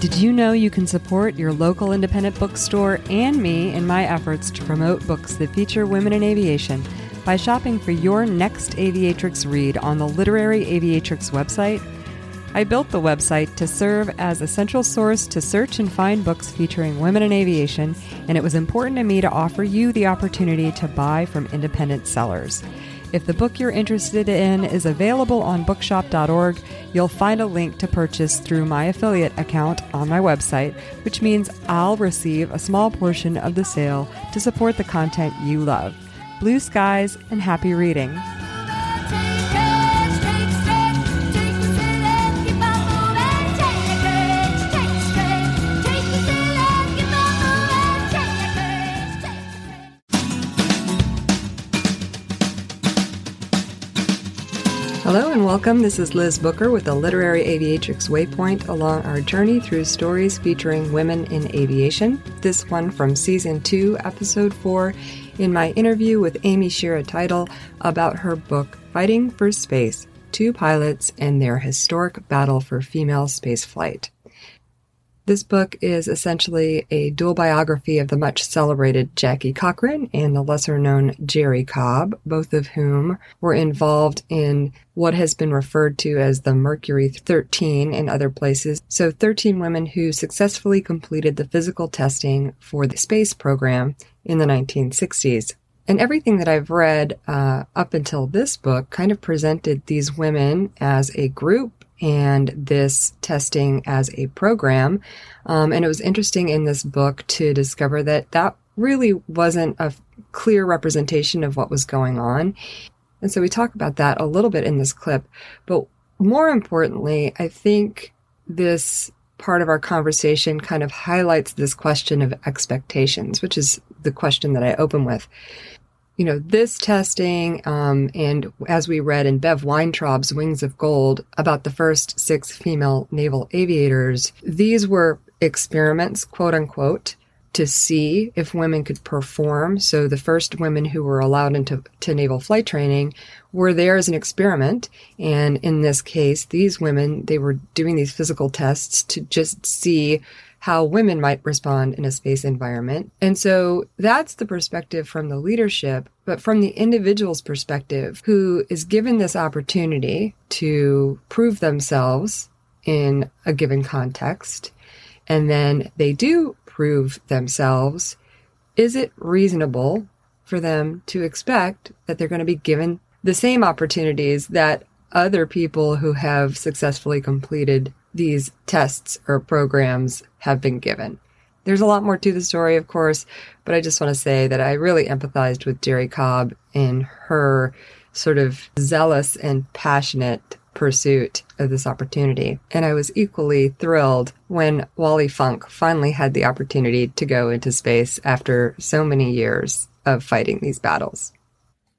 Did you know you can support your local independent bookstore and me in my efforts to promote books that feature women in aviation by shopping for your next Aviatrix read on the Literary Aviatrix website? I built the website to serve as a central source to search and find books featuring women in aviation, and it was important to me to offer you the opportunity to buy from independent sellers. If the book you're interested in is available on bookshop.org, you'll find a link to purchase through my affiliate account on my website, which means I'll receive a small portion of the sale to support the content you love. Blue skies and happy reading. Hello and welcome. This is Liz Booker with the Literary Aviatrix Waypoint along our journey through stories featuring women in aviation. This one from Season 2, Episode 4, in my interview with Amy Shira Teitel about her book, Fighting for Space Two Pilots and Their Historic Battle for Female Spaceflight. This book is essentially a dual biography of the much celebrated Jackie Cochran and the lesser known Jerrie Cobb, both of whom were involved in what has been referred to as the Mercury 13 in other places. So, 13 women who successfully completed the physical testing for the space program in the 1960s. And everything that I've read uh, up until this book kind of presented these women as a group and this testing as a program. Um, and it was interesting in this book to discover that that really wasn't a clear representation of what was going on. And so we talk about that a little bit in this clip. But more importantly, I think this part of our conversation kind of highlights this question of expectations, which is the question that I open with you know, this testing, um, and as we read in Bev Weintraub's Wings of Gold about the first six female naval aviators, these were experiments, quote unquote, to see if women could perform. So the first women who were allowed into to naval flight training were there as an experiment. And in this case, these women, they were doing these physical tests to just see how women might respond in a space environment. And so that's the perspective from the leadership, but from the individual's perspective, who is given this opportunity to prove themselves in a given context, and then they do prove themselves, is it reasonable for them to expect that they're going to be given the same opportunities that other people who have successfully completed these tests or programs have been given. There's a lot more to the story, of course, but I just want to say that I really empathized with Jerrie Cobb in her sort of zealous and passionate pursuit of this opportunity. And I was equally thrilled when Wally Funk finally had the opportunity to go into space after so many years of fighting these battles.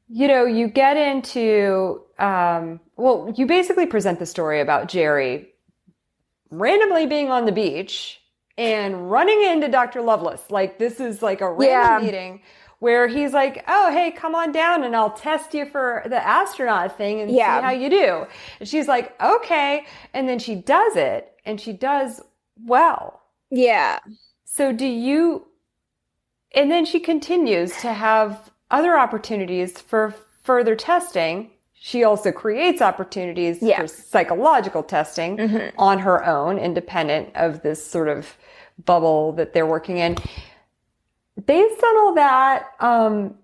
You know, you get into, um, well, you basically present the story about Jerrie randomly being on the beach and running into Dr. Lovelace. Like this is like a random yeah. meeting where he's like, "Oh, hey, come on down and I'll test you for the astronaut thing and yeah. see how you do." And she's like, "Okay." And then she does it and she does well. Yeah. So do you and then she continues to have other opportunities for further testing she also creates opportunities yeah. for psychological testing mm-hmm. on her own, independent of this sort of bubble that they're working in. Based on all that, um,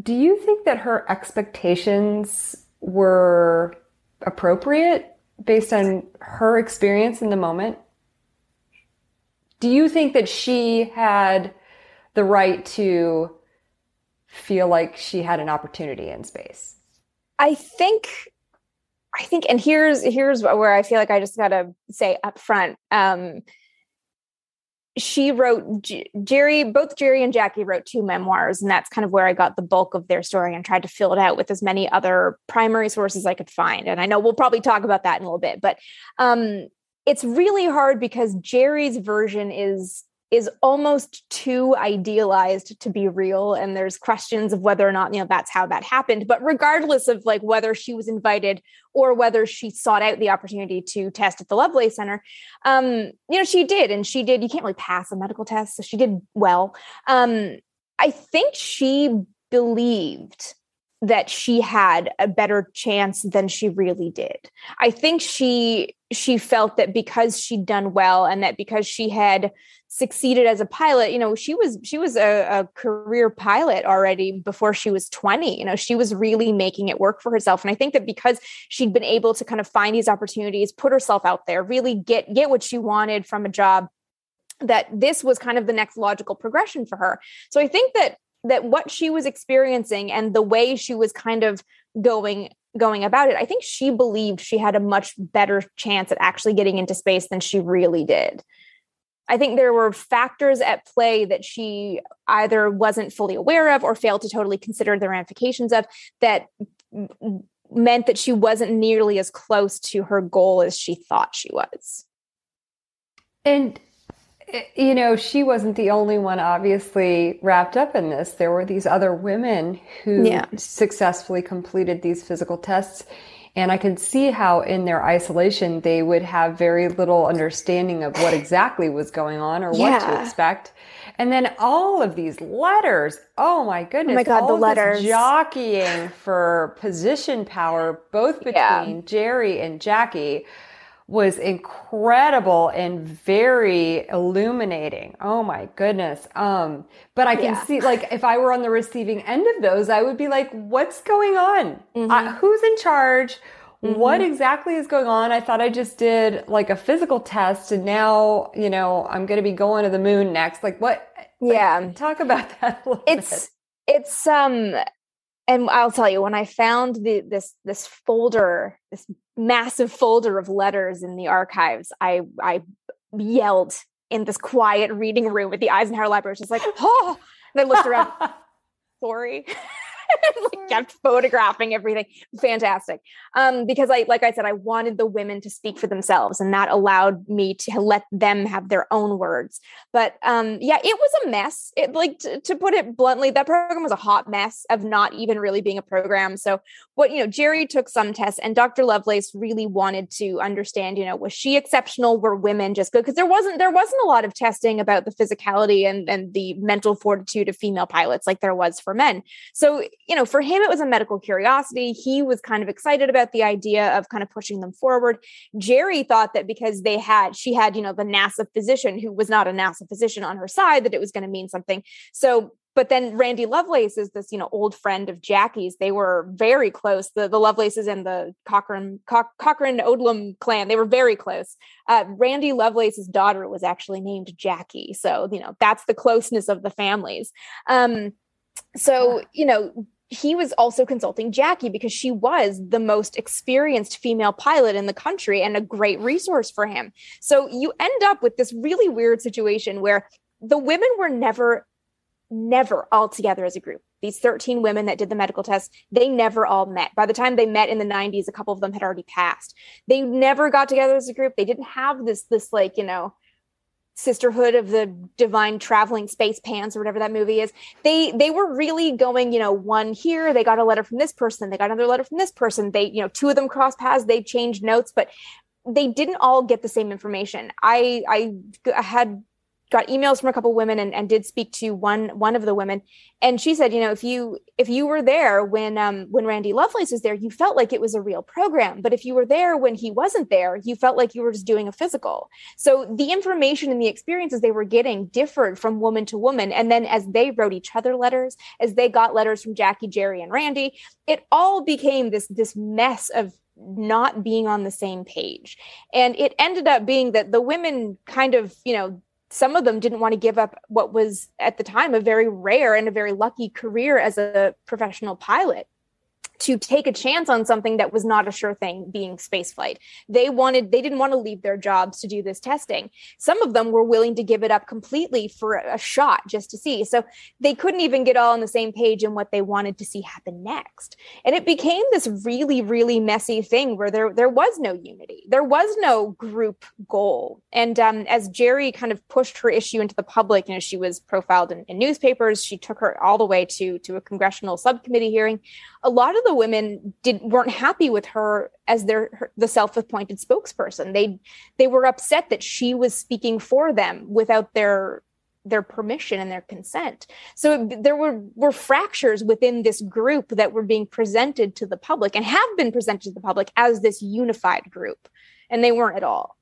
do you think that her expectations were appropriate based on her experience in the moment? Do you think that she had the right to feel like she had an opportunity in space? I think I think and here's here's where I feel like I just got to say up front um she wrote Jerrie both Jerrie and Jackie wrote two memoirs and that's kind of where I got the bulk of their story and tried to fill it out with as many other primary sources I could find. And I know we'll probably talk about that in a little bit but um it's really hard because Jerrie's version is is almost too idealized to be real and there's questions of whether or not you know that's how that happened. But regardless of like whether she was invited or whether she sought out the opportunity to test at the lovelace center um you know she did and she did you can't really pass a medical test so she did well. Um i think she believed that she had a better chance than she really did. I think she she felt that because she'd done well and that because she had succeeded as a pilot, you know, she was she was a, a career pilot already before she was 20. You know, she was really making it work for herself. And I think that because she'd been able to kind of find these opportunities, put herself out there, really get get what she wanted from a job that this was kind of the next logical progression for her. So I think that that what she was experiencing and the way she was kind of going going about it i think she believed she had a much better chance at actually getting into space than she really did. I think there were factors at play that she either wasn't fully aware of or failed to totally consider the ramifications of that meant that she wasn't nearly as close to her goal as she thought she was. And you know, she wasn't the only one obviously wrapped up in this. There were these other women who yeah. successfully completed these physical tests. And I could see how in their isolation, they would have very little understanding of what exactly was going on or yeah. what to expect. And then all of these letters. Oh my goodness. Oh my God, the letters. Jockeying for position power, both between yeah. Jerrie and Jackie was incredible and very illuminating. Oh my goodness. Um, but I can yeah. see like if I were on the receiving end of those, I would be like, what's going on? Mm-hmm. Uh, who's in charge? Mm-hmm. What exactly is going on? I thought I just did like a physical test and now, you know, I'm going to be going to the moon next. Like what? Yeah. Like, talk about that. it's, bit. it's, um, and I'll tell you when I found the this this folder, this massive folder of letters in the archives, I I yelled in this quiet reading room at the Eisenhower Library, just like, oh, and I looked around. Sorry. like kept photographing everything. Fantastic. Um, because I, like I said, I wanted the women to speak for themselves, and that allowed me to let them have their own words. But um, yeah, it was a mess. It like to, to put it bluntly, that program was a hot mess of not even really being a program. So what you know, Jerrie took some tests, and Dr. Lovelace really wanted to understand. You know, was she exceptional? Were women just good? Because there wasn't there wasn't a lot of testing about the physicality and and the mental fortitude of female pilots like there was for men. So you know, for him, it was a medical curiosity. He was kind of excited about the idea of kind of pushing them forward. Jerrie thought that because they had, she had, you know, the NASA physician who was not a NASA physician on her side, that it was going to mean something. So but then Randy Lovelace is this, you know, old friend of Jackie's. They were very close. The the Lovelaces and the Cochran Co- Cochran Odlum clan. They were very close. Uh, Randy Lovelace's daughter was actually named Jackie, so you know that's the closeness of the families. Um, so you know he was also consulting Jackie because she was the most experienced female pilot in the country and a great resource for him. So you end up with this really weird situation where the women were never, never all together as a group. These 13 women that did the medical test, they never all met. By the time they met in the 90s, a couple of them had already passed. They never got together as a group. They didn't have this, this like, you know, sisterhood of the divine traveling space pants or whatever that movie is. They they were really going you know one here they got a letter from this person they got another letter from this person they you know two of them crossed paths they changed notes but they didn't all get the same information. I i had got emails from a couple women and, and did speak to one one of the women. And she said you know if you if you were there when um when randy lovelace was there you felt like it was a real program. But if you were there when he wasn't there you felt like you were just doing a physical. So the information and the experiences they were getting differed from woman to woman. And then as they wrote each other letters as they got letters from jackie jerrie and randy it all became this this mess of not being on the same page. And it ended up being that the women kind of you know some of them didn't want to give up what was at the time a very rare and a very lucky career as a professional pilot to take a chance on something that was not a sure thing being spaceflight. They wanted they didn't want to leave their jobs to do this testing. Some of them were willing to give it up completely for a shot just to see. So they couldn't even get all on the same page in what they wanted to see happen next. And it became this really really messy thing where there there was no unity. There was no group goal. And um, as Jerrie kind of pushed her issue into the public, you know, she was profiled in, in newspapers, she took her all the way to to a congressional subcommittee hearing. A lot of the women did weren't happy with her as their her, the self-appointed spokesperson. They they were upset that she was speaking for them without their their permission and their consent. So it, there were were fractures within this group that were being presented to the public and have been presented to the public as this unified group, and they weren't at all.